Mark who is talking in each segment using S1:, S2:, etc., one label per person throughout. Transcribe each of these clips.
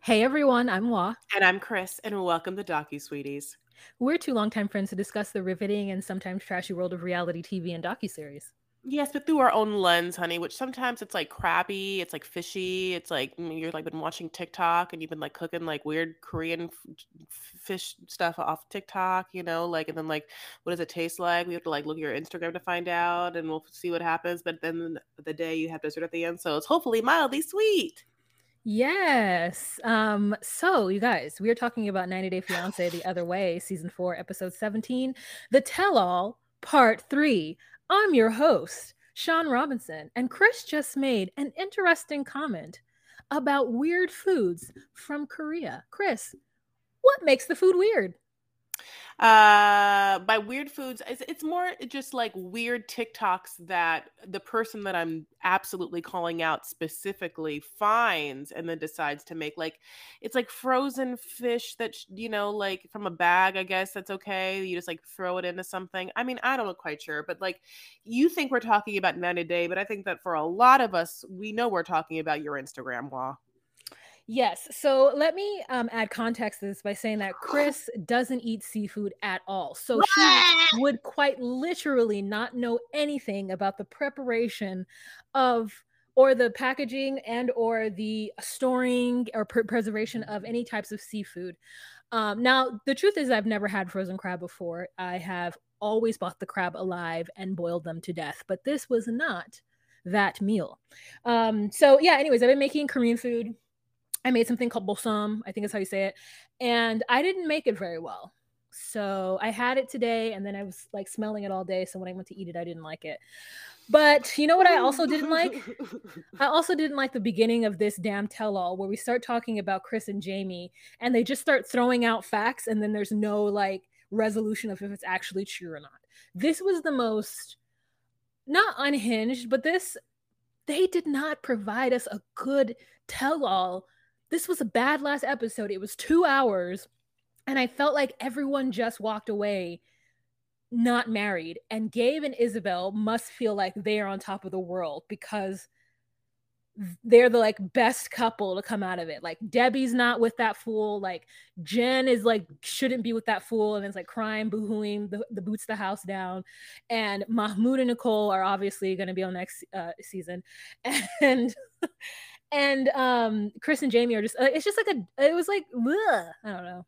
S1: Hey everyone, I'm Wah.
S2: And I'm Chris, and we welcome to Docu Sweeties.
S1: We're two longtime friends to discuss the riveting and sometimes trashy world of reality TV and docuseries.
S2: Yes, but through our own lens, honey, which sometimes it's like crappy, it's like fishy, it's like mm, you're like been watching TikTok and you've been like cooking like weird Korean f- fish stuff off TikTok, you know, like and then like what does it taste like? We have to like look at your Instagram to find out and we'll see what happens. But then the day you have dessert at the end, so it's hopefully mildly sweet.
S1: Yes. Um, so you guys, we are talking about 90 Day Fiance the other way, season four, episode 17, The Tell All, part three. I'm your host, Shaun Robinson, and Chris just made an interesting comment about weird foods from Korea. Chris, what makes the food weird?
S2: Uh, by weird foods, it's, it's more just like weird TikToks that the person that I'm absolutely calling out specifically finds and then decides to make. Like, it's like frozen fish that, you know, like from a bag, I guess that's okay. You just like throw it into something. I mean, I don't quite sure, but like, you think we're talking about 90 Day, but I think that for a lot of us, we know we're talking about your Instagram wall.
S1: Yes. So let me um, add context to this by saying that Chris doesn't eat seafood at all. So she would quite literally not know anything about the preparation of or the packaging and or the storing or pr- preservation of any types of seafood. Um, now, the truth is, I've never had frozen crab before. I have always bought the crab alive and boiled them to death, but this was not that meal. Um, so yeah. Anyways, I've been making Korean food I made something called bosam, I think is how you say it, and I didn't make it very well. So I had it today, and then I was like smelling it all day. So when I went to eat it, I didn't like it. But you know what I also didn't like? I also didn't like the beginning of this damn tell all where we start talking about Chris and Jamie and they just start throwing out facts and then there's no like resolution of if it's actually true or not. This was the most not unhinged, but this they did not provide us a good tell all this was a bad last episode. It was two hours, and I felt like everyone just walked away not married. And Gabe and Isabel must feel like they're on top of the world because they're the like best couple to come out of it. Like Debbie's not with that fool. Like Jen is like shouldn't be with that fool, and it's like crying, boohooing, the, the boots the house down. And Mahmoud and Nicole are obviously going to be on next uh, season, and and um Chris and Jamie are just uh, it's just like a it was like ugh, I don't know.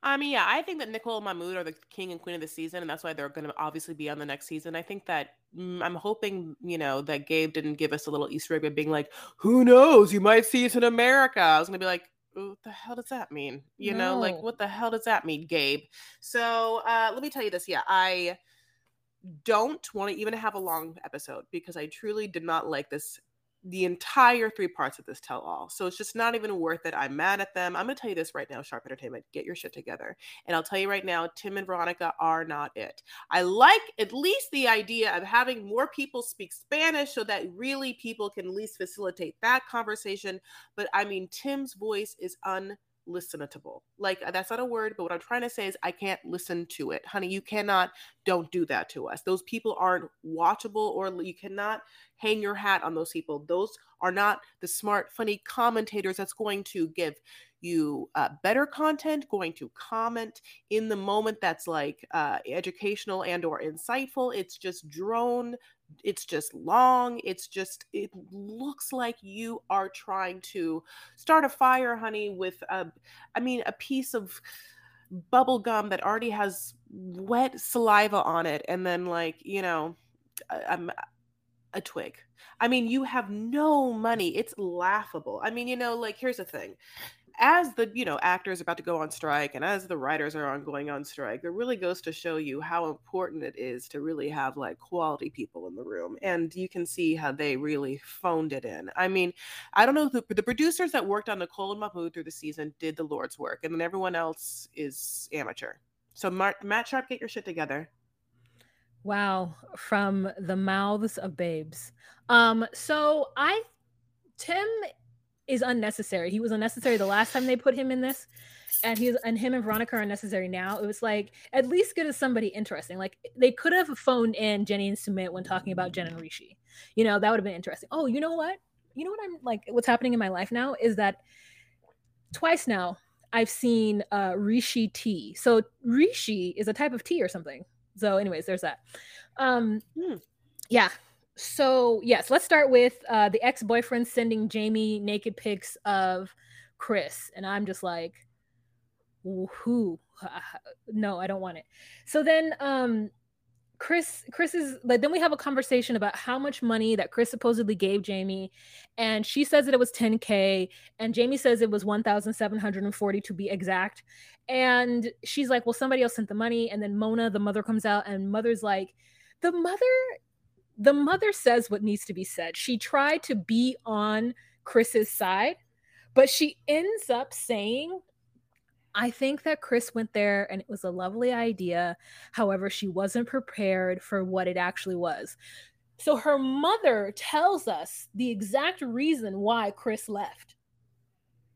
S2: I mean, yeah, I think that Nicole and Mahmoud are the king and queen of the season, and that's why they're going to obviously be on the next season. I think that mm, I'm hoping, you know, that Gabe didn't give us a little Easter egg by being like, "Who knows? You might see us in America." I was going to be like, "What the hell does that mean?" You no. know, like, what the hell does that mean, Gabe? So uh, let me tell you this. Yeah, I don't want to even have a long episode because I truly did not like this the entire three parts of this tell all. So it's just not even worth it. I'm mad at them. I'm going to tell you this right now, Sharp Entertainment. Get your shit together. And I'll tell you right now, Tim and Veronica are not it. I like at least the idea of having more people speak Spanish so that really people can at least facilitate that conversation. But I mean, Tim's voice is un listenable. Like uh, that's not a word, but what I'm trying to say is I can't listen to it. Honey, you cannot don't do that to us. Those people aren't watchable or you cannot hang your hat on those people. Those are not the smart funny commentators that's going to give you uh, better content going to comment in the moment that's like uh, educational and or insightful it's just drone it's just long it's just it looks like you are trying to start a fire honey with a i mean a piece of bubble gum that already has wet saliva on it and then like you know i'm um, a twig. I mean you have no money. It's laughable. I mean you know like here's the thing as the you know actors about to go on strike and as the writers are on going on strike it really goes to show you how important it is to really have like quality people in the room and you can see how they really phoned it in. I mean i don't know the, the producers that worked on nicole and mahmoud through the season did the lord's work and then everyone else is amateur. So matt sharp get your shit together.
S1: Wow from the mouths of babes. Um so i tim is unnecessary. He was unnecessary the last time they put him in this. and he's and him and Veronica are necessary now. It was like at least get us somebody interesting. Like they could have phoned in Jenny and Sumit when talking about Jen and Rishi. You know, that would have been interesting. Oh, you know what? You know what I'm like what's happening in my life now is that twice now I've seen uh Rishi tea. So Rishi is a type of tea or something. So, anyways, there's that. Um hmm. yeah. So yes, let's start with uh the ex-boyfriend sending Jamie naked pics of Chris. And I'm just like, who? No, I don't want it. So then um Chris Chris is like then we have a conversation about how much money that Chris supposedly gave Jamie and she says that it was 10k and Jamie says it was 1740 to be exact and she's like well somebody else sent the money and then Mona the mother comes out and mother's like the mother the mother says what needs to be said she tried to be on Chris's side but she ends up saying I think that Chris went there and it was a lovely idea. However, she wasn't prepared for what it actually was. So her mother tells us the exact reason why Chris left.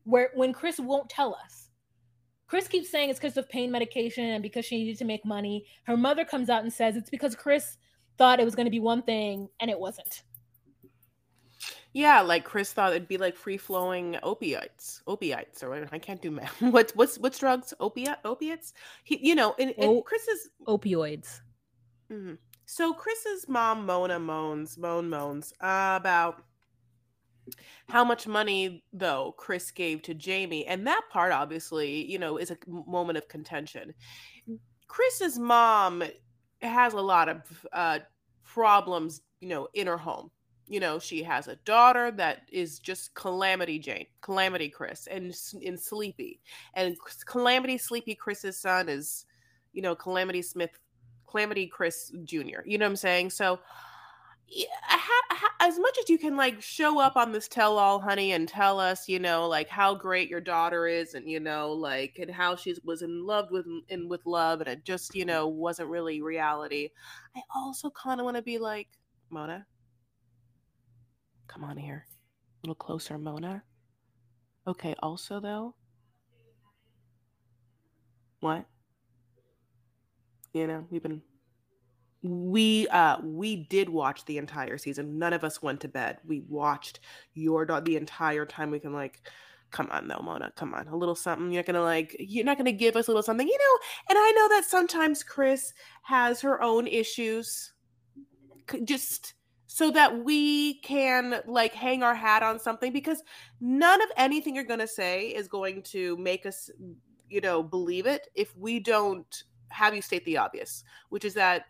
S1: Where when Chris won't tell us. Chris keeps saying it's because of pain medication and because she needed to make money. Her mother comes out and says it's because Chris thought it was going to be one thing and it wasn't.
S2: Yeah, like Chris thought it'd be like free flowing opiates, opiates, or I can't do math. What's what's what's drugs? Opiate, opiates. He, you know, and, and oh, Chris's
S1: opioids.
S2: Mm-hmm. So Chris's mom Mona moans, moan moans uh, about how much money though Chris gave to Jamie, and that part obviously, you know, is a moment of contention. Chris's mom has a lot of uh, problems, you know, in her home. You know she has a daughter that is just calamity jane calamity chris and in sleepy. And calamity sleepy chris's son is you know calamity smith calamity chris jr you know what i'm saying? So as much as you can like show up on this tell all honey and tell us you know like how great your daughter is and you know like and how she was in love with and with love and it just you know wasn't really reality i also kind of want to be like mona Come on here. A little closer, Mona. Okay, also though. What? You know, we've been we uh we did watch the entire season. None of us went to bed. We watched your dog the entire time. We can like come on though, Mona. Come on. A little something. You're not gonna like you're not gonna give us a little something, you know. And I know that sometimes Chris has her own issues. Just so that we can like hang our hat on something because none of anything you're to say is going to make us you know believe it if we don't have you state the obvious which is that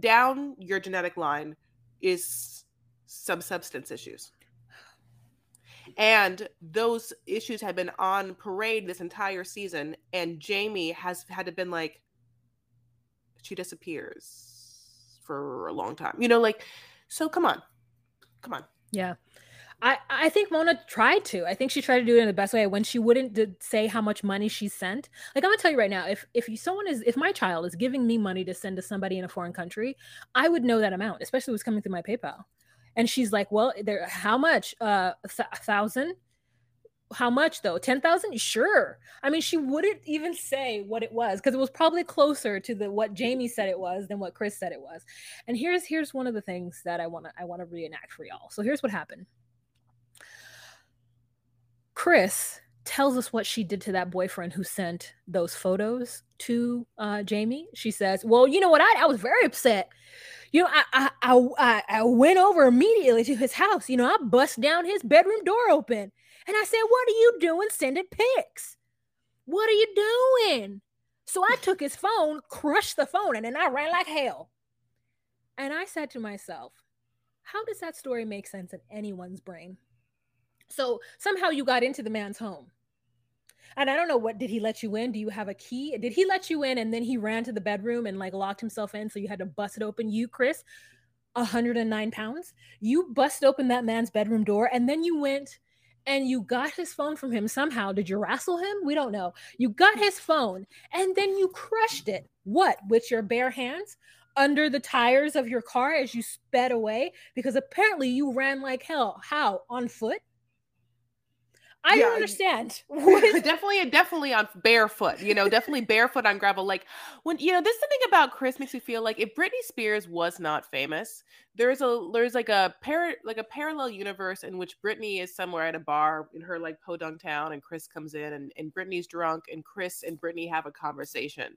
S2: down your genetic line is some substance issues and those issues have been on parade this entire season and jamie has had to been like she disappears for a long time you know like so come on. Come on.
S1: Yeah. I, I think Mona tried to. I think she tried to do it in the best way when she wouldn't say how much money she sent. Like I'm gonna tell you right now, if if you, someone is if my child is giving me money to send to somebody in a foreign country, I would know that amount, especially what's coming through my PayPal. And she's like, "Well, there, how much? Uh, a thousand? how much though 10,000 sure i mean she wouldn't even say what it was because it was probably closer to the what jamie said it was than what chris said it was and here's here's one of the things that i want to i want to reenact for y'all so here's what happened chris tells us what she did to that boyfriend who sent those photos to uh, jamie she says well you know what i, I was very upset you know, I, I I I went over immediately to his house. You know, I bust down his bedroom door open. And I said, What are you doing sending pics? What are you doing? So I took his phone, crushed the phone, and then I ran like hell. And I said to myself, How does that story make sense in anyone's brain? So somehow you got into the man's home. And I don't know what did he let you in? Do you have a key? Did he let you in and then he ran to the bedroom and like locked himself in so you had to bust it open? You, Chris, 109 pounds, you bust open that man's bedroom door and then you went and you got his phone from him somehow. Did you wrestle him? We don't know. You got his phone and then you crushed it. What? With your bare hands? Under the tires of your car as you sped away? Because apparently you ran like hell. How? On foot? I yeah, don't understand.
S2: definitely, definitely on barefoot. You know, definitely barefoot on gravel. Like when you know, this is the thing about Chris makes me feel like if Britney Spears was not famous, there's a there's like a par like a parallel universe in which Britney is somewhere at a bar in her like podunk town, and Chris comes in, and and Britney's drunk, and Chris and Britney have a conversation,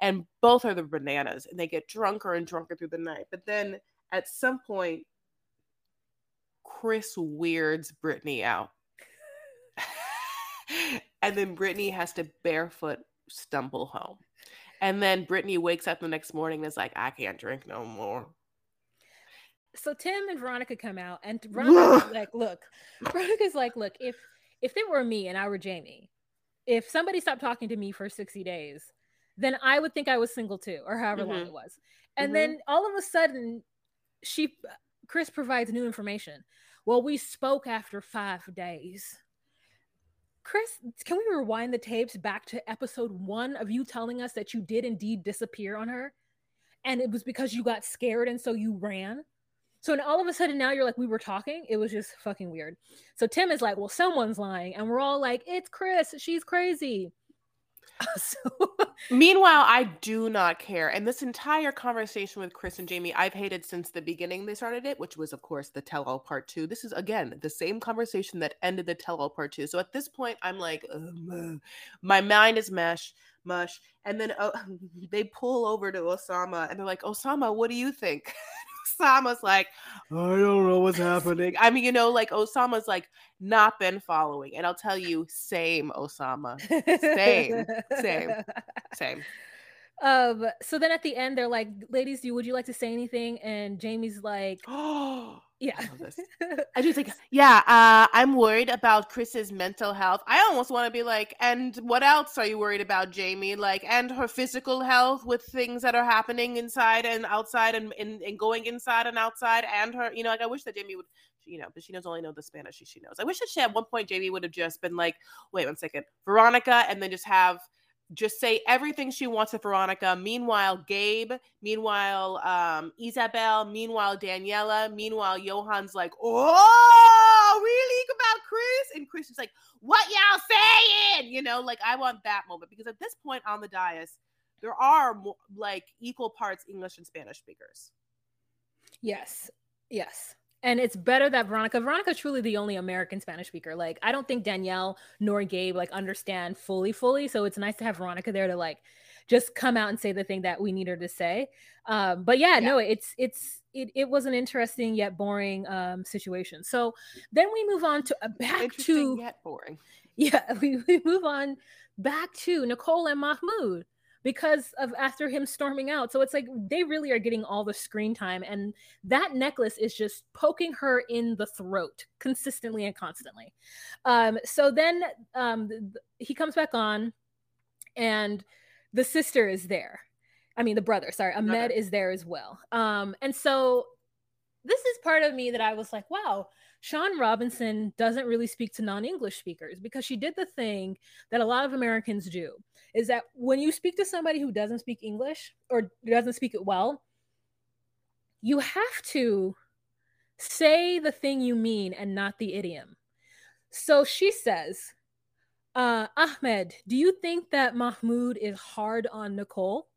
S2: and both are the bananas, and they get drunker and drunker through the night. But then at some point, Chris weirds Britney out and then Britney has to barefoot stumble home. And then Britney wakes up the next morning and is like, I can't drink no more.
S1: So Tim and Veronica come out, and Veronica's like, look, Veronica's like, look, if if it were me and I were Jamie, if somebody stopped talking to me for 60 days, then I would think I was single too, or however mm-hmm. long it was. And mm-hmm. then all of a sudden, she Chris provides new information. Well, we spoke after five days. Kris, can we rewind the tapes back to episode one of you telling us that you did indeed disappear on her? And it was because you got scared and so you ran? So and all of a sudden now you're like, we were talking. It was just fucking weird. So Tim is like, well, someone's lying. And we're all like, it's Chris. She's crazy.
S2: so meanwhile i do not care and this entire conversation with Chris and jamie i've hated since the beginning they started it which was of course the tell-all part two. This is again the same conversation that ended the tell-all part two. So at this point i'm like my mind is mesh mush and then uh, they pull over to oussama and they're like oussama what do you think Oussama's like, I don't know what's happening. I mean, you know, like Oussama's like not been following. And I'll tell you, same, Oussama. Same, same, same.
S1: Um, so then at the end, they're like, ladies, do would you like to say anything? And Jamie's like, Oh, yeah.
S2: I just like, yeah, uh, I'm worried about Chris's mental health. I almost want to be like, and what else are you worried about, Jamie? Like, and her physical health with things that are happening inside and outside and, and, and going inside and outside, and her, you know, like I wish that Jamie would you know, but she knows only know the Spanish she, she knows. I wish that she at one point Jamie would have just been like, wait one second, Veronica, and then just have just say everything she wants to Veronica. Meanwhile, Gabe, meanwhile, um, Isabel, meanwhile, Daniela, meanwhile, Yohan's like, oh, really about Kris? And Kris is like, what y'all saying? You know, like I want that moment because at this point on the dais, there are more, like equal parts English and Spanish speakers.
S1: Yes. Yes and it's better that Veronica Veronica is truly the only American Spanish speaker. Like I don't think Daniele nor Gabe like understand fully fully, so it's nice to have Veronica there to like just come out and say the thing that we need her to say. Um, but yeah, yeah, no, it's it's it, it was an interesting yet boring um, situation. So then we move on to uh, back to
S2: yet boring.
S1: Yeah, we, we move on back to Nicole and Mahmoud because of after him storming out. So it's like they really are getting all the screen time, and that necklace is just poking her in the throat consistently and constantly. Um, so then um, he comes back on, and the sister is there. I mean, the brother, sorry, Ahmed is there as well. Um, and so this is part of me that I was like, wow, Shaun Robinson doesn't really speak to non English speakers because she did the thing that a lot of Americans do is that when you speak to somebody who doesn't speak English or doesn't speak it well, you have to say the thing you mean and not the idiom. So she says, uh, Ahmed, do you think that Mahmoud is hard on Nicole?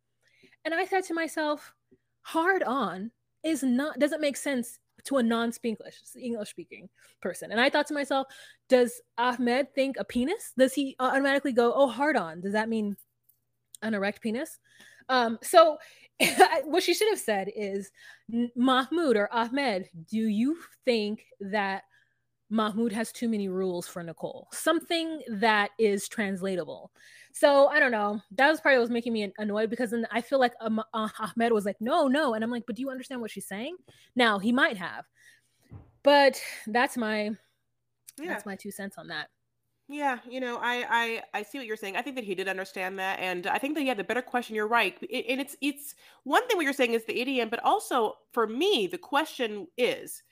S1: And I said to myself, hard on is not doesn't make sense to a non-speak English, English speaking person. And I thought to myself, does Ahmed think a penis? Does he automatically go, oh, hard on? Does that mean an erect penis? Um, so what she should have said is, Mahmoud or Ahmed, do you think that Mahmoud has too many rules for Nicole? Something that is translatable. So I don't know. That was probably what was making me annoyed because then I feel like um, uh, Ahmed was like, no, no. And I'm like, but do you understand what she's saying? Now he might have, but that's my, yeah. that's my two cents on that.
S2: Yeah, you know, I, I I see what you're saying. I think that he did understand that, and I think that yeah, the better question. You're right, it, and it's it's one thing what you're saying is the idiom, but also for me, the question is,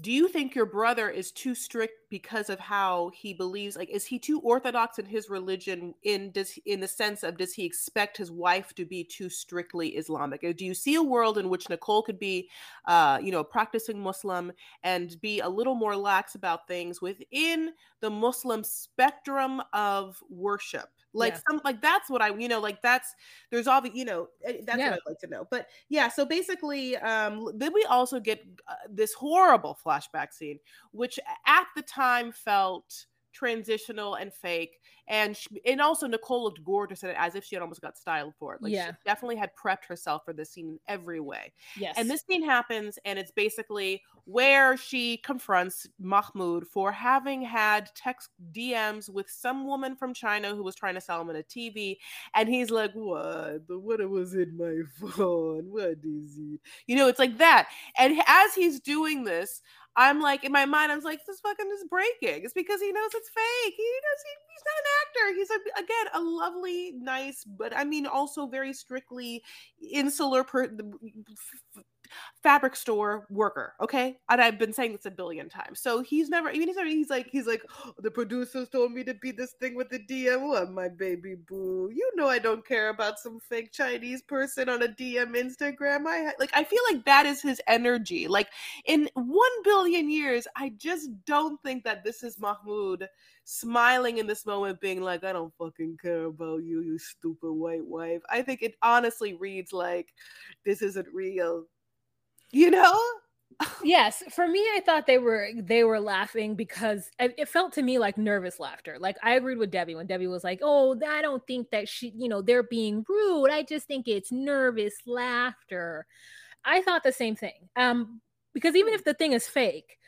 S2: do you think your brother is too strict because of how he believes like is he too orthodox in his religion in does in the sense of does he expect his wife to be too strictly islamic do you see a world in which nicole could be uh you know practicing muslim and be a little more lax about things within the muslim spectrum of worship like yeah. some like that's what i you know like that's there's all the you know eh, that's yeah. what i'd like to know but yeah so basically um then we also get uh, this horrible flashback scene which at the time felt transitional and fake and she, and also Nicole looked gorgeous in it as if she had almost got styled for it. Like yeah. she definitely had prepped herself for this scene in every way. Yes. And this scene happens and it's basically where she confronts Mahmoud for having had text DMs with some woman from China who was trying to sell him a TV and he's like, "What? What was in my phone? What is it?" You know, it's like that. And as he's doing this, I'm like in my mind, I was like, this fucking is breaking. It's because he knows it's fake. He knows he, he's not an actor. He's a, again a lovely, nice, but I mean also very strictly insular per, fabric store worker. Okay, and I've been saying this a billion times. So he's never even he's, he's like he's like oh, the producers told me to be this thing with the DM. What oh, my baby boo? You know I don't care about some fake Chinese person on a DM Instagram. I like I feel like that is his energy. Like in one billion years, I just don't think that this is Mahmoud smiling in this moment, being like, I don't fucking care about you, you stupid white wife. I think it honestly reads like this isn't real. You know?
S1: Yes for me i thought they were they were laughing because it felt to me like nervous laughter. Like i agreed with debbie when debbie was like oh i don't think that she you know they're being rude. I just think it's nervous laughter. I thought the same thing um because even if the thing is fake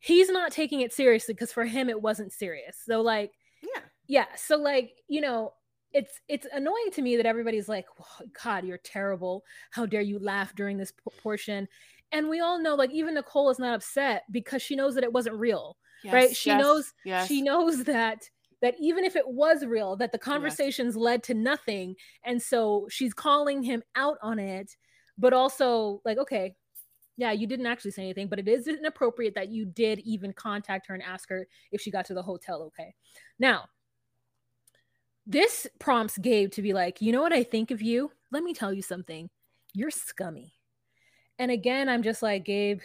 S1: he's not taking it seriously because for him it wasn't serious. So like yeah. yeah so like you know it's it's annoying to me that everybody's like oh, god you're terrible. How dare you laugh during this portion? And we all know like even nicole is not upset because she knows that it wasn't real yes, right she yes, knows yes. she knows that that even if it was real that the conversations led to nothing. And so she's calling him out on it but also like okay yeah you didn't actually say anything but it is inappropriate that you did even contact her and ask her if she got to the hotel okay now this prompts Gabe to be like, you know what I think of you? Let me tell you something. You're scummy. And again, I'm just like, Gabe,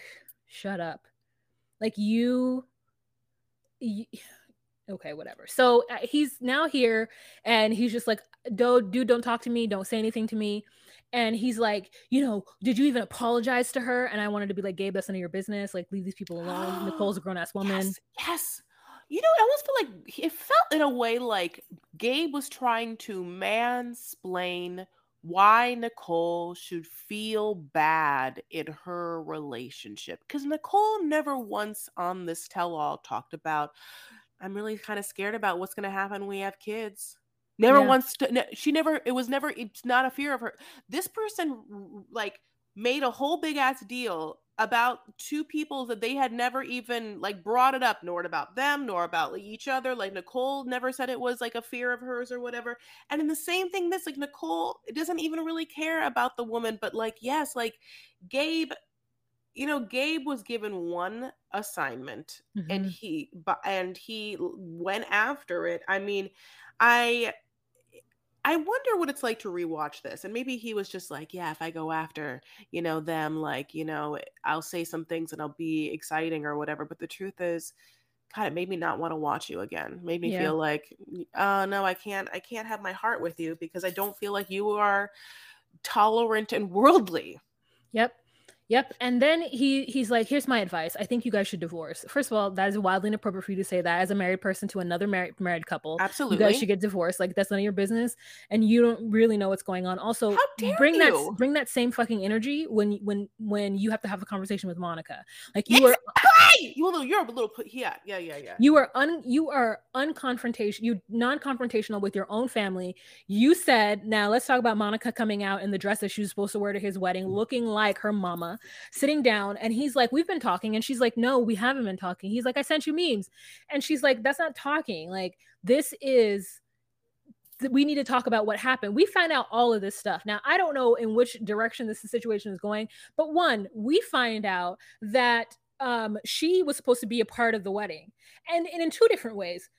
S1: shut up. Like you, you okay, whatever. So uh, he's now here and he's just like, dude, dude, don't talk to me. Don't say anything to me. And he's like, you know, did you even apologize to her? And I wanted to be like, Gabe, that's none of your business. Like, leave these people alone. Nicole's a grown ass woman.
S2: Yes, yes you know, I almost feel like it felt in a way like Gabe was trying to mansplain why Nicole should feel bad in her relationship. Because Nicole never once on this tell all talked about, I'm really kind of scared about what's going to happen when we have kids. Never yeah. once, to, she never, it was never, it's not a fear of her. This person, like, made a whole big ass deal about two people that they had never even like brought it up nor about them nor about like, each other like nicole never said it was like a fear of hers or whatever and in the same thing this like nicole doesn't even really care about the woman but like yes like gabe you know gabe was given one assignment mm-hmm. and he and he went after it i mean i I wonder what it's like to rewatch this. And maybe he was just like, yeah, if I go after, you know, them, like, you know, I'll say some things and I'll be exciting or whatever. But the truth is, God, it made me not want to watch you again. Made me yeah. feel like, oh no, I can't, I can't have my heart with you because I don't feel like you are tolerant and worldly.
S1: Yep. Yep. And then he he's like, here's my advice. I think you guys should divorce. First of all, that is wildly inappropriate for you to say that as a married person to another married married couple.
S2: Absolutely.
S1: You guys should get divorced. Like that's none of your business. And you don't really know what's going on. Also, bring you? that bring that same fucking energy when when when you have to have a conversation with Monica. Like you
S2: are you little you're a little put yeah, yeah, yeah, yeah.
S1: You are un you are unconfrontation, you non-confrontational with your own family. You said, now let's talk about Monica coming out in the dress that she was supposed to wear to his wedding, looking like her mama sitting down and he's like we've been talking and she's like no we haven't been talking he's like i sent you memes and she's like that's not talking like this is we need to talk about what happened. We find out all of this stuff. Now, I don't know in which direction this situation is going, but one, we find out that um, she was supposed to be a part of the wedding, and, and in two different ways.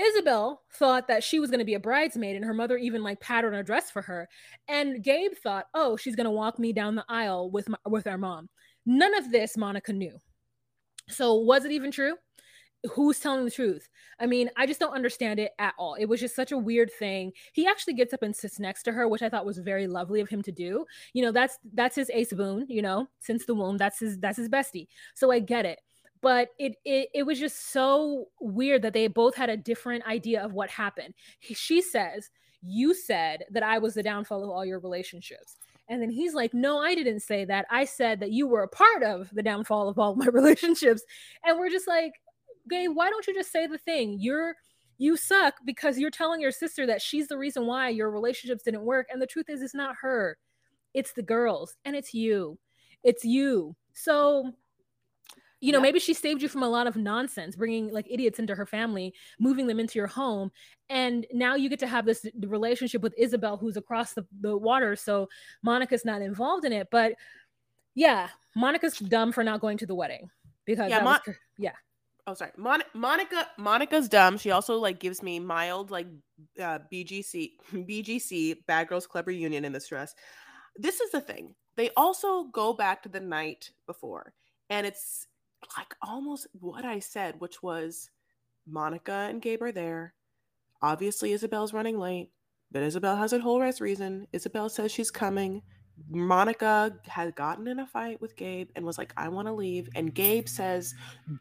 S1: Isabel thought that she was going to be a bridesmaid, and her mother even like patterned a dress for her. And Gabe thought, "Oh, she's going to walk me down the aisle with my, with our mom." None of this Monica knew. So was it even true? Who's telling the truth? I mean, I just don't understand it at all. It was just such a weird thing. He actually gets up and sits next to her, which I thought was very lovely of him to do. You know, that's that's his ace boon. You know, since the womb, that's his that's his bestie. So I get it but it, it it was just so weird that they both had a different idea of what happened. He, she says, "You said that I was the downfall of all your relationships." And then he's like, "No, I didn't say that. I said that you were a part of the downfall of all my relationships." And we're just like, "Gay, why don't you just say the thing? You're you suck because you're telling your sister that she's the reason why your relationships didn't work and the truth is it's not her. It's the girls and it's you. It's you." So you know maybe she saved you from a lot of nonsense bringing like idiots into her family moving them into your home and now you get to have this relationship with isabel who's across the, the water so monica's not involved in it but yeah monica's dumb for not going to the wedding because yeah, Mon- was, yeah.
S2: Oh sorry. Mon- monica monica's dumb. She also like gives me mild like uh, bgc bgc bad girls club reunion in this dress this is the thing. They also go back to the night before and it's like almost what I said, which was Monica and Gabe are there. Obviously, Isabel's running late, but Isabel has a whole rest reason. Isabel says she's coming. Monica had gotten in a fight with Gabe and was like, I want to leave. And Gabe says,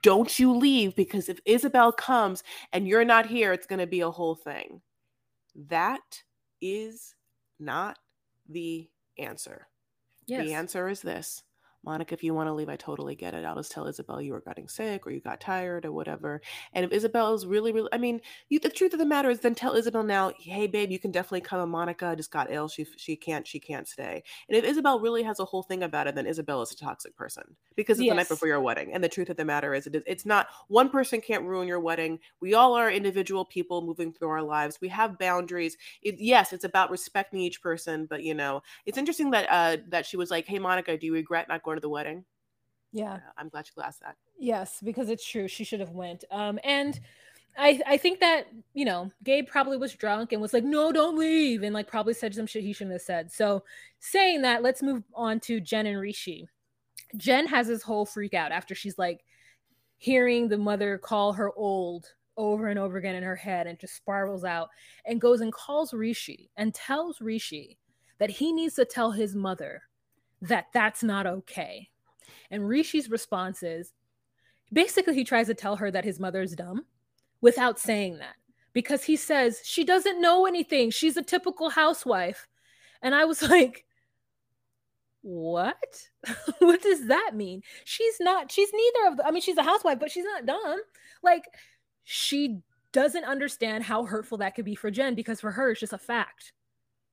S2: Don't you leave because if Isabel comes and you're not here, it's going to be a whole thing. That is not the answer. Yes. The answer is this Monica, if you want to leave, I totally get it. I'll just tell Isabel you were getting sick or you got tired or whatever. And if Isabel is really, really, I mean, you, the truth of the matter is, then tell Isabel now, hey, babe, you can definitely come. And Monica just got ill. She she can't she can't stay. And if Isabel really has a whole thing about it, then Isabel is a toxic person because it's yes. the night before your wedding. And the truth of the matter is, it is, it's not one person can't ruin your wedding. We all are individual people moving through our lives. We have boundaries. It, yes, it's about respecting each person, but you know, it's interesting that uh that she was like, hey, Monica, do you regret not going to the wedding.
S1: Yeah. Uh,
S2: I'm glad you asked that.
S1: Yes, because it's true. She should have went. Um, and I I think that, you know, Gabe probably was drunk and was like, no, don't leave. And like probably said some shit he shouldn't have said. So saying that, let's move on to Jen and Rishi. Jen has this whole freak out after she's like hearing the mother call her old over and over again in her head and just spirals out and goes and calls Rishi and tells Rishi that he needs to tell his mother that that's not okay. And Rishi's response is basically he tries to tell her that his mother is dumb without saying that because he says she doesn't know anything. She's a typical housewife. And I was like, what? what does that mean? She's not, she's neither of the, I mean, she's a housewife, but she's not dumb. Like, she doesn't understand how hurtful that could be for Jen because for her, it's just a fact.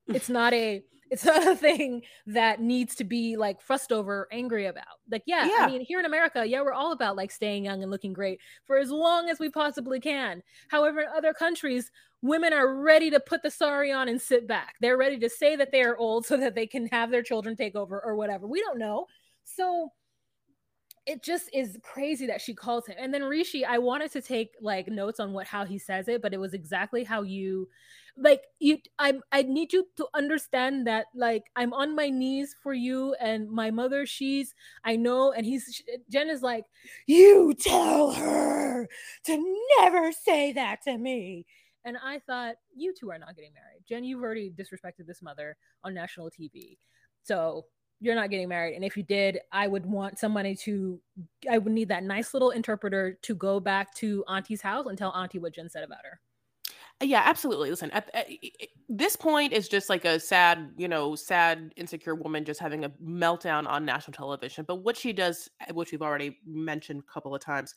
S1: It's not a, it's not a thing that needs to be like fussed over angry about. Like yeah, yeah, i mean here in america yeah we're all about like staying young and looking great for as long as we possibly can. However in other countries women are ready to put the sari on and sit back. They're ready to say that they are old so that they can have their children take over or whatever. We don't know. So it just is crazy that she calls him. And then Rishi, I wanted to take like notes on what how he says it, but it was exactly how you like you I I need you to understand that like I'm on my knees for you and my mother she's I know and he's Jen is like you tell her to never say that to me. And I thought you two are not getting married. Jen, you've already disrespected this mother on national TV. So you're not getting married. And if you did i would want somebody to i would need that nice little interpreter to go back to auntie's house and tell auntie what jen said about her.
S2: Uh, yeah absolutely. Listen at, at, at, this point is just like a sad you know sad insecure woman just having a meltdown on national television. But what she does eh, which we've already mentioned a couple of times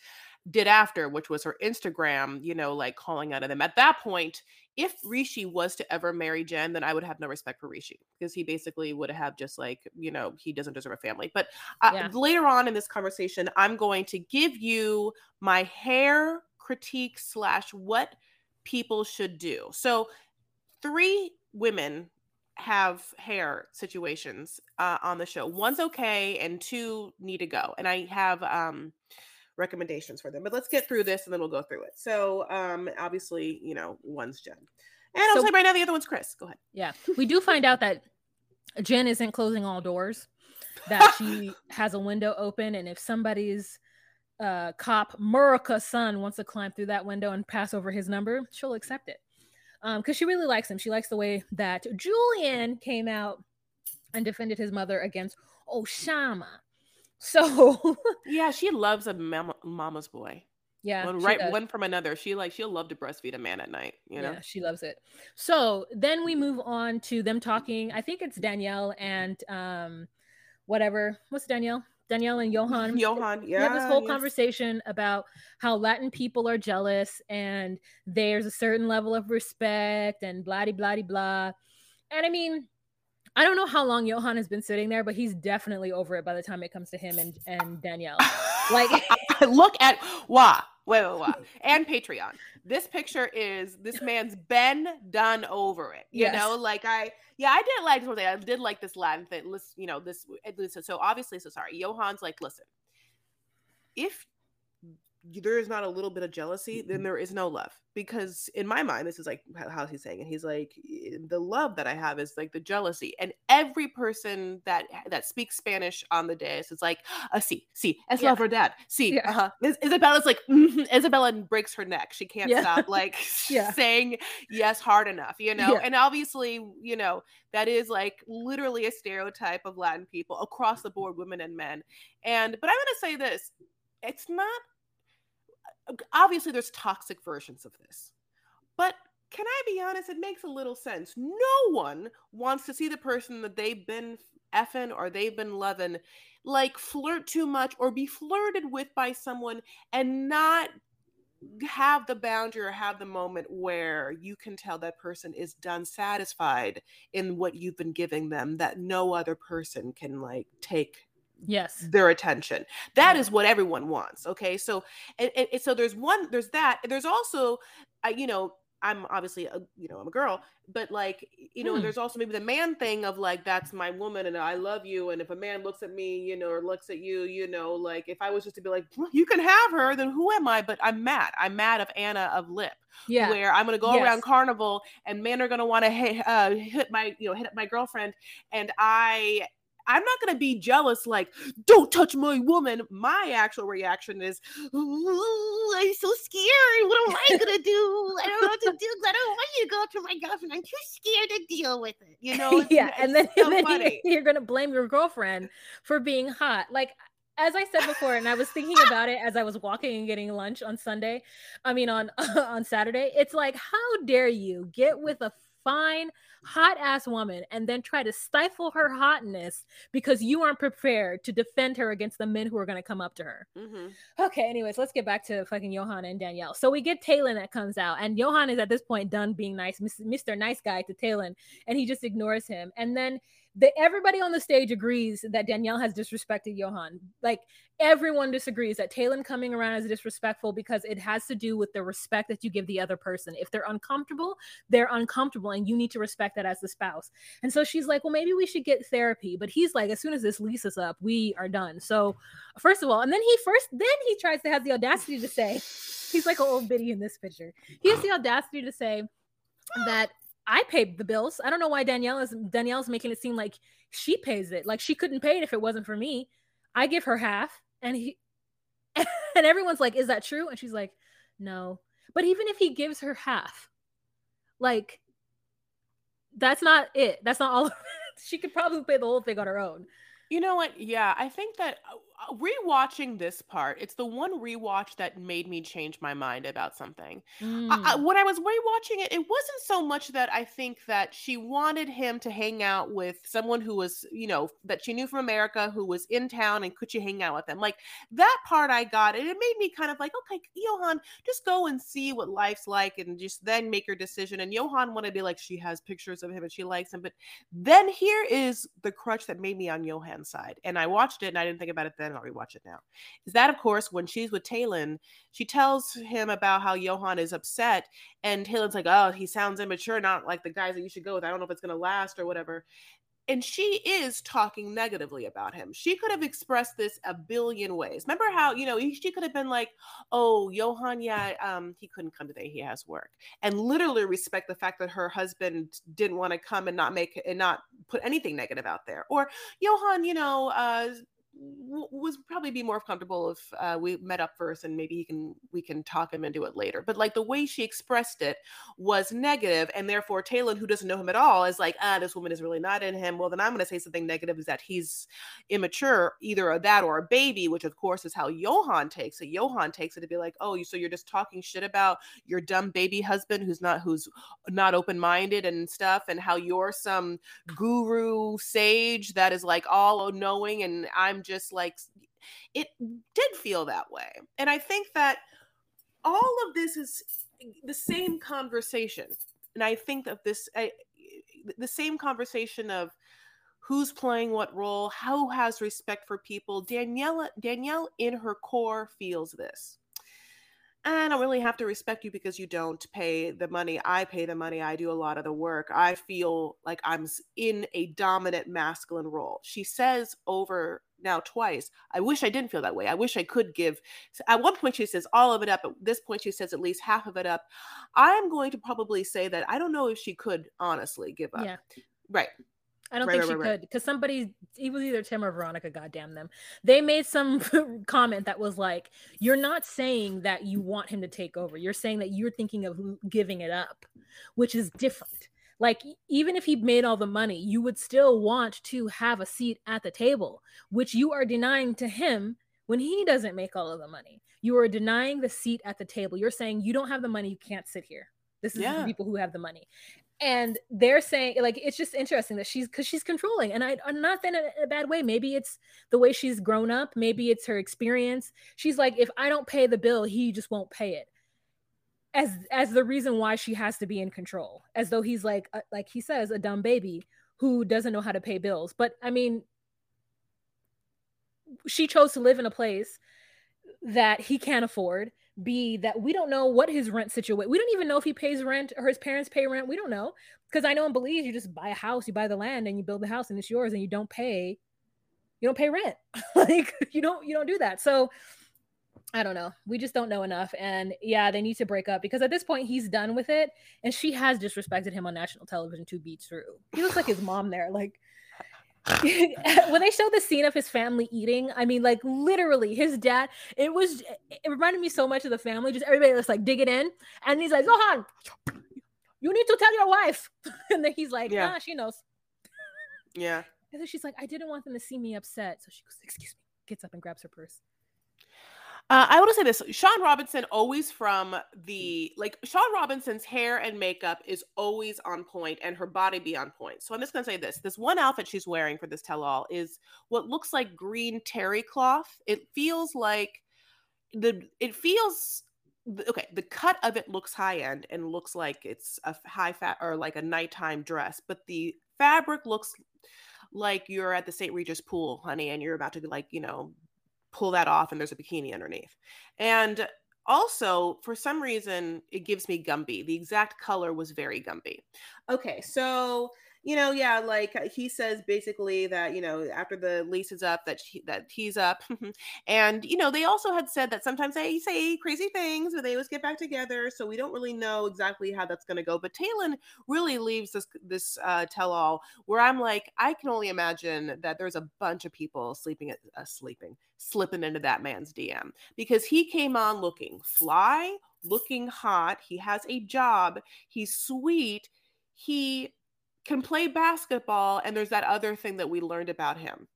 S2: did after which was her instagram you know like calling out of them. At that point if Rishi was to ever marry Jen, then I would have no respect for Rishi because he basically would have just like, you know, he doesn't deserve a family. But uh, yeah. later on in this conversation, I'm going to give you my hair critique slash what people should do. So, three women have hair situations uh, on the show. One's okay, and two need to go. And I have um, recommendations for them. But let's get through this, and then we'll go through it. So um, obviously, you know, one's Jen, and I'll
S1: So-
S2: say right now the other one's Chris. Go ahead.
S1: Yeah. We do find out that Jen isn't closing all doors, that she has a window open, and if somebody's uh, cop, Murica's son, wants to climb through that window and pass over his number, she'll accept it. Because she really likes him. She likes the way that Julian came out and defended his mother against Oussama. So,
S2: Yeah, she loves a mama, mama's boy.
S1: yeah.
S2: one right,
S1: does.
S2: one from another. She like she'll love to breastfeed a man at night. You know.
S1: Yeah, she loves it. So then we move on to them talking. I think it's Daniele and um, whatever. What's Daniele? Daniele and Yohan.
S2: Yohan,
S1: We
S2: yeah.
S1: have this whole
S2: yes.
S1: conversation about how Latin people are jealous and there's a certain level of respect and blah blah blah blah. And I mean, I don't know how long Yohan has been sitting there, but he's definitely over it by the time it comes to him and, and Daniele. Like-
S2: look at wah wait wait wait and patreon. This picture is this man's been done over it you
S1: Yes.
S2: know? Like i yeah i did like something i did like this latin thing listen you know this so obviously so sorry. Yohan's like listen if there is not a little bit of jealousy then there is no love because in my mind this is like how he's saying it he's like "Eh, the love that i have is like the jealousy and every person that that speaks spanish on the dais is like uh, see see es
S1: Yeah.
S2: la verdad see
S1: Yeah.
S2: uh-huh. Is- isabella's like "Mhm." isabella breaks her neck she can't
S1: Yeah.
S2: stop like
S1: Yeah.
S2: saying yes hard enough you know and obviously you know that is like literally a stereotype of latin people across the board women and men and but i'm going to say this it's not obviously there's toxic versions of this but can i be honest? It makes a little sense. No one wants to see the person that they've been effing or they've been loving like flirt too much or be flirted with by someone and not have the boundary or have the moment where you can tell that person is done satisfied in what you've been giving them that no other person can like take
S1: yes.
S2: their attention. That
S1: Yeah.
S2: is what everyone wants. Okay, so and, and, and so there's one, there's that. There's also, I you know, I'm obviously a you know I'm a girl, but like you know,
S1: Hmm.
S2: there's also maybe the man thing of like that's my woman and I love you, and if a man looks at me, you know, or looks at you, you know, like if I was just to be like "Well, you can have her, then who am I? But I'm mad. I'm mad of Anna of Lip
S1: Yeah.
S2: where I'm gonna go
S1: Yes.
S2: around carnival and men are gonna want to hit, uh, hit my you know hit up my girlfriend and I I'm not gonna be jealous like don't touch my woman. My actual reaction is I'm so scared. What am I gonna do? I don't know what to do. I don't want you to go to my girlfriend. I'm too scared to deal with it. You know? It's-
S1: yeah, and then,
S2: so
S1: and then
S2: funny.
S1: you, are gonna blame your girlfriend for being hot. Like as I said before, and I was thinking about it as I was walking and getting lunch on Sunday. I mean on on Saturday. It's like, how dare you get with a fine, hot ass woman and then try to stifle her hotness because you aren't prepared to defend her against the men who are gonna come up to her.
S2: Mhm.
S1: Okay, anyways, let's get back to fucking Yohan and Daniele. So we get Talon that comes out, and Yohan is at this point done being nice, Mr. Nice Guy to Talon, and he just ignores him. And then everybody on the stage agrees that Daniele has disrespected Yohan. Like everyone disagrees that Talon coming around is disrespectful because it has to do with the respect that you give the other person. If they're uncomfortable, they're uncomfortable, and you need to respect that as the spouse. And so she's like, well, maybe we should get therapy. But he's like, as soon as this lease is up, we are done. So first of all, and then he first, then he tries to have the audacity to say, he's like an old biddy in this picture. He has the audacity to say that I paid the bills. I don't know why Daniele is Daniele's making it seem like she pays it. Like she couldn't pay it if it wasn't for me. I give her half, and he and everyone's like, "Is that true?" And she's like, "No." But even if he gives her half, like that's not it. That's not all of it. She could probably pay the whole thing on her own.
S2: You know what? Yeah, I think that uh, rewatching this part, it's the one rewatch that made me change my mind about something. I, I,
S1: Mm.
S2: when I was rewatching it, it wasn't so much that I think that she wanted him to hang out with someone who was, you know, that she knew from America who was in town and could she hang out with them? Like that part I got, and it made me kind of like, okay, Yohan, just go and see what life's like and just then make your decision. And Yohan wanted to be like, she has pictures of him and she likes him. But then here is the crutch that made me on Yohan's side. And I watched it and I didn't think about it then. I'll rewatch it now. Is that, of course, when she's with Talon, she tells him about how Yohan is upset. And Talon's like, oh, he sounds immature, not like the guys that you should go with. I don't know if it's going to last or whatever and she is talking negatively about him. She could have expressed this a billion ways. Remember how, you know, she could have been like, "Oh, Yohan, yeah, um, he couldn't come today. He has work." And literally respect the fact that her husband didn't want to come and not make and not put anything negative out there. Or Yohan, you know, uh, was probably be more comfortable if uh, we met up first and maybe he can we can talk him into it later. But like the way she expressed it was negative and therefore Talon who doesn't know him at all is like ah this woman is really not in him. Well then I'm going to say something negative is that he's immature either a that or a baby which of course is how Yohan takes it. Yohan takes it to be like oh so you're just talking shit about your dumb baby husband who's not who's not open-minded and stuff and how you're some guru sage that is like all knowing and I'm just like it did feel that way. And I think that all of this is the same conversation. And I think of this I, the same conversation of who's playing what role, who has respect for people. Daniele Daniele in her core feels this. And I don't really have to respect you because you don't pay the money. I pay the money. I do a lot of the work. I feel like I'm in a dominant masculine role. She says over now twice. I wish I didn't feel that way. I wish I could give. At one point, she says all of it up. At this point, she says at least half of it up. I'm going to probably say that I don't know if she could honestly give up.
S1: Yeah.
S2: Right.
S1: I don't
S2: Right,
S1: think
S2: right,
S1: she
S2: right,
S1: could because somebody, it was either Tim or Veronica, goddamn them. They made some comment that was like, You're not saying that you want him to take over. You're saying that you're thinking of giving it up, which is different. Like, even if he made all the money, you would still want to have a seat at the table, which you are denying to him when he doesn't make all of the money. You are denying the seat at the table. You're saying you don't have the money, you can't sit here. This is
S2: Yeah.
S1: the people who have the money and they're saying like it's just interesting that she's because she's controlling and I, i'm not in a, in a bad way maybe it's the way she's grown up maybe it's her experience she's like if i don't pay the bill he just won't pay it as as the reason why she has to be in control as though he's like a, like he says a dumb baby who doesn't know how to pay bills. But i mean she chose to live in a place that he can't afford b that we don't know what his rent situation we don't even know if he pays rent or his parents pay rent. We don't know. Because i know in belize you just buy a house you buy the land and you build the house and it's yours and you don't pay you don't pay rent. Like you don't you don't do that. So i don't know we just don't know enough and yeah they need to break up because at this point he's done with it and she has disrespected him on national television two beats through he looks like his mom there like when they show the scene of his family eating, I mean, like literally, his dad. It was. It reminded me so much of the family. Just everybody was like digging in, and he's like, "Yohan, you need to tell your wife." and then he's like,
S2: Yeah.
S1: "Ah, she knows."
S2: Yeah.
S1: And then she's like, "I didn't want them to see me upset," so she goes, "Excuse me." Gets up and grabs her purse.
S2: Uh, I want to say this: Shaun Robinson always from the like Shaun Robinson's hair and makeup is always on point, and her body be on point. So I'm just gonna say this: this one outfit she's wearing for this tell-all is what looks like green terry cloth. It feels like the it feels okay. The cut of it looks high end and looks like it's a high fat or like a nighttime dress, but the fabric looks like you're at the St. Regis pool, honey, and you're about to like you know pull that off and there's a bikini underneath. And also, for some reason, it gives me Gumby. The exact color was very Gumby. Okay, so you know, yeah, like uh, he says basically that you know after the lease is up that she, that he's up, and you know they also had said that sometimes they say crazy things, but they always get back together. So we don't really know exactly how that's going to go. But Talon really leaves this this uh, tell all where I'm like, I can only imagine that there's a bunch of people sleeping at uh, sleeping slipping into that man's DM because he came on looking fly, looking hot. He has a job. He's sweet. He can play basketball, and there's that other thing that we learned about him.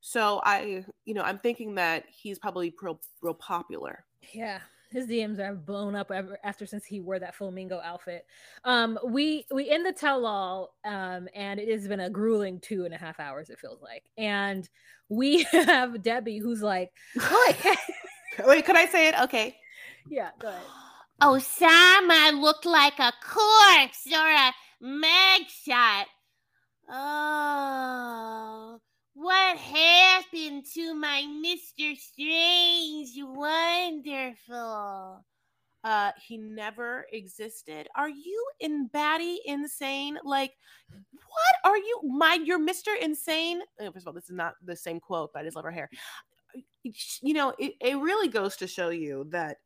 S2: So I, you know, I'm thinking that he's probably real, real popular.
S1: Yeah, his DMs are blown up ever, after since he wore that flamingo outfit. Um, we we end the tell all, um, and it has been a grueling two and a half hours. It feels like, and we have Debbie who's like, "Oh, I can't."
S2: Wait, could I say it? Okay.
S1: yeah, go ahead.
S3: Oussama looked like a corpse or a mag shot. Oh, what happened to my Mr. Strange? Wonderful.
S2: Uh, he never existed. Are you in batty insane? Like, what are you? My, you're Mr. Insane. Uh, First of all, this is not the same quote, but I just love her hair. You know, it, it really goes to show you that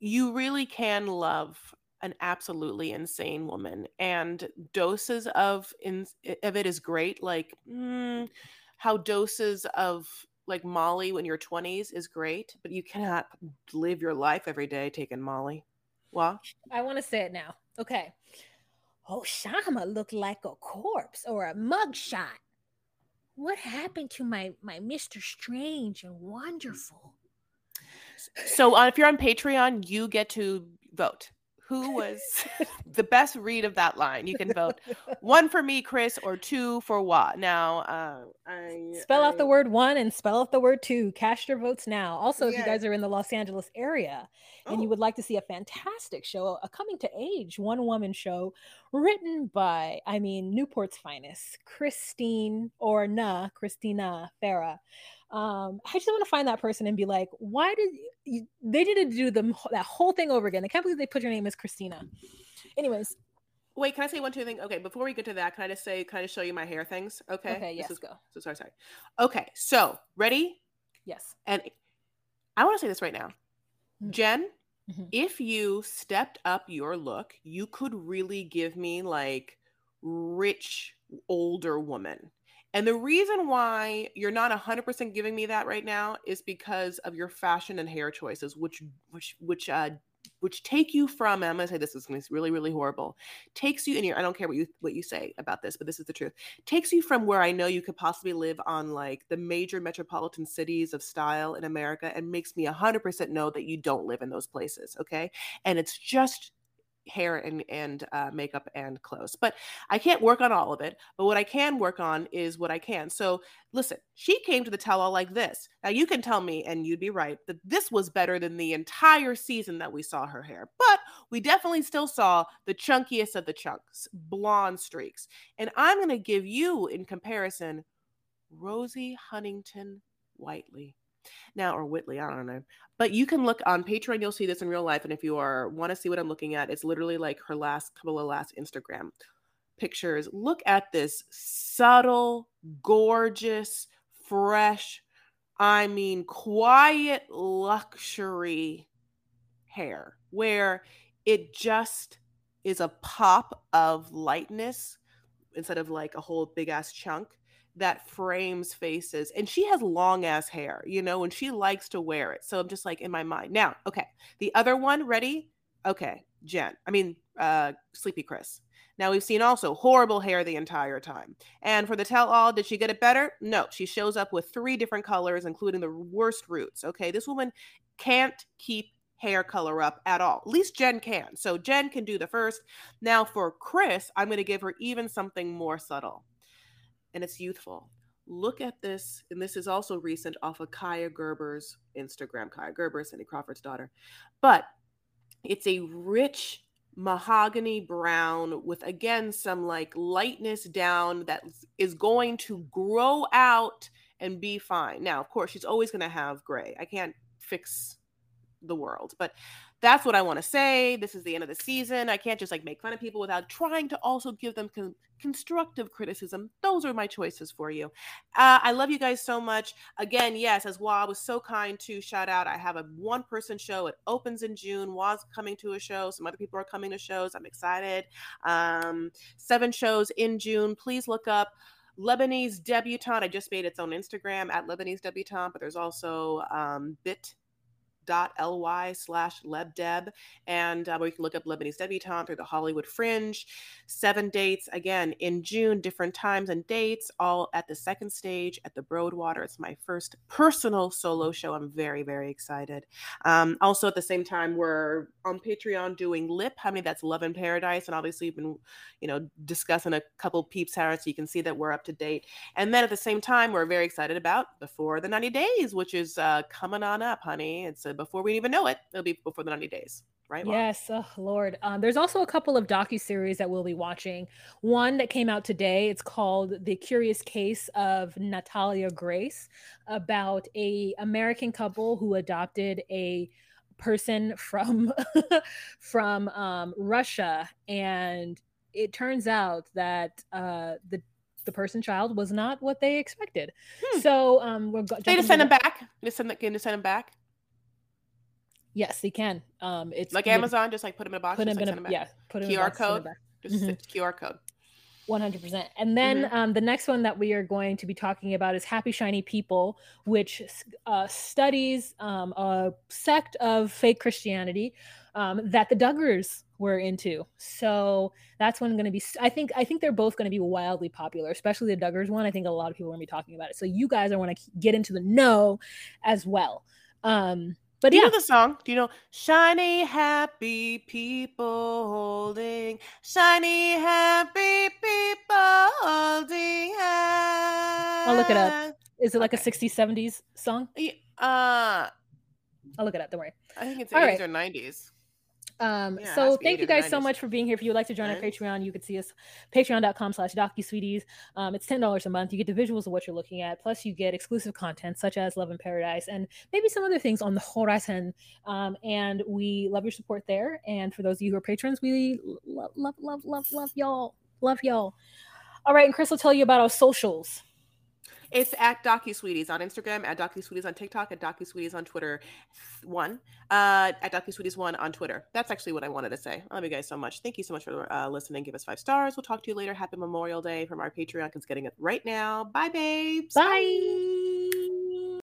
S2: you really can love an absolutely insane woman and doses of in of it is great like mm, how doses of like molly when you're 20s is great but you cannot live your life every day taking molly well
S1: I want to say it now. Okay. Oh, Shama looked like a corpse or a mugshot. What happened to my my Mr. Strange and wonderful?
S2: so uh, if you're on patreon you get to vote who was the best read of that line you can vote one for me chris or two for what now uh I,
S1: Spell out the word one and spell out the word two. Cast your votes now. Also, if you guys are in the Los Angeles area and you
S2: Oh.
S1: would like to see a fantastic show, a coming to age one woman show written by, I mean, Newport's finest, Christine or nah, Christina Farah. Um, I just want to find that person and be like, why did you, they didn't do the, that whole thing over again? I can't believe they put your name as Christina. Anyways,
S2: Wait, can I say one two thing? Okay, before we get to that, can I just say, can I just show you my hair things? Okay.
S1: okay,
S2: This
S1: yes,
S2: is-
S1: go.
S2: so sorry, sorry. Okay, so ready?
S1: Yes.
S2: And I want to say this right now.
S1: Mm.
S2: Jen,
S1: Mhm.
S2: if you stepped up your look, you could really give me like rich older woman. And the reason why you're not 100% giving me that right now is because of your fashion and hair choices which which which uh which take you from I'm going to say this is gonna be really really horrible. Takes you in your I don't care what you what you say about this, but this is the truth. Takes you from where I know you could possibly live on like the major metropolitan cities of style in America and makes me 100% know that you don't live in those places, okay? And it's just hair and and uh, makeup and clothes. But I can't work on all of it. But what I can work on is what I can. So listen, she came to the tell-all like this. Now you can tell me, and you'd be right, that this was better than the entire season that we saw her hair. But we definitely still saw the chunkiest of the chunks, blonde streaks. And I'm going to give you, in comparison, Rosie Huntington Whiteley. Now, or Whitley, I don't know. But you can look on Patreon, you'll see this in real life. And if you are want to see what I'm looking at, it's literally like her last couple of last Instagram pictures. Look at this subtle, gorgeous, fresh, I mean, quiet luxury hair where it just is a pop of lightness instead of like a whole big ass chunk that frames faces and she has long ass hair you know and she likes to wear it so i'm just like in my mind. Now okay the other one ready? Okay jen i mean uh sleepy Kris. Now we've seen also horrible hair the entire time and for the tell all did she get it better? No she shows up with three different colors including the worst roots okay? This woman can't keep hair color up at all at least jen can so jen can do the first. Now for Kris i'm going to give her even something more subtle and it's youthful. Look at this, and this is also recent off of Kaia Gerber's Instagram. Kaia Gerber, Cindy Crawford's daughter, but it's a rich mahogany brown with again some like lightness down that is going to grow out and be fine. Now, of course, she's always going to have gray. I can't fix the world, but that's what I want to say. This is the end of the season. I can't just like make fun of people without trying to also give them con- constructive criticism. Those are my choices for you. Uh, I love you guys so much. Again, yes, as Wah was so kind to shout out, I have a one person show. It opens in June. Wah's coming to a show. Some other people are coming to shows. I'm excited. Um, seven shows in June. Please look up. Lebanese debutante. I just made its own Instagram at Lebanese debutante, but there's also um, bit ly slash lebdeb and uh, where you can look up lebanese debutante through the hollywood fringe. Seven dates again in june different times and dates all at the second stage at the broadwater. It's my first personal solo show. I'm very very excited. Um, also at the same time we're on patreon doing lip many that's love in paradise and obviously you've been you know discussing a couple peeps Sarah, so you can see that we're up to date. And then at the same time we're very excited about before the 90 days which is uh, coming on up honey. It's uh, before we even know it it'll be before the 90 days right?
S1: Yes, oh, Lord. Um, there's also a couple of docu series that we'll be watching. One that came out today. It's called "The Curious Case of Natalia Grace," about a American couple who adopted a person from from um, Russia, and it turns out that uh, the the person child was not what they expected. Hmm. So um, we're
S2: go- they just send him back. They send can send him back.
S1: Yes, they can. Um, it's
S2: like Amazon, just like put them in a box.
S1: Put
S2: them
S1: like
S2: in
S1: a yeah. Put
S2: them in a QR code. Just mm-hmm. QR code.
S1: One hundred percent. And then mm-hmm. um, the next one that we are going to be talking about is Happy Shiny People, which uh, studies um, a sect of fake Christianity um, that the Duggars were into. So that's one going to be. I think. I think they're both going to be wildly popular, especially the Duggars one. I think a lot of people are going to be talking about it. So you guys are want to get into the know as well. Um, but
S2: Do
S1: yeah.
S2: you know the song? Do you know shiny happy people holding shiny happy people holding hands?
S1: I'll look it up. Is it like okay. a 60s 70s song?
S2: Uh
S1: I'll look it up. Don't worry.
S2: I think it's All 80s right. or 90s.
S1: Um, yeah, so thank you guys so much for being here. If you would like to join our Patreon, you can see us patreon.com slash docusweeties. Um, it's $10 a month. You get the visuals of what you're looking at. Plus you get exclusive content such as Love in Paradise and maybe some other things on the horizon. Um, and we love your support there. And for those of you who are patrons, we love, love, love, love, love y'all. Love y'all. All right. And Chris will tell you about our socials.
S2: It's at DocuSweeties on Instagram, at DocuSweeties on TikTok, at DocuSweeties on Twitter. One, uh, at DocuSweeties one on Twitter. That's actually what I wanted to say. I love you guys so much. Thank you so much for uh, listening. Give us five stars. We'll talk to you later. Happy Memorial Day from our Patreon. It's getting it right now. Bye, babes.
S1: Bye. Bye.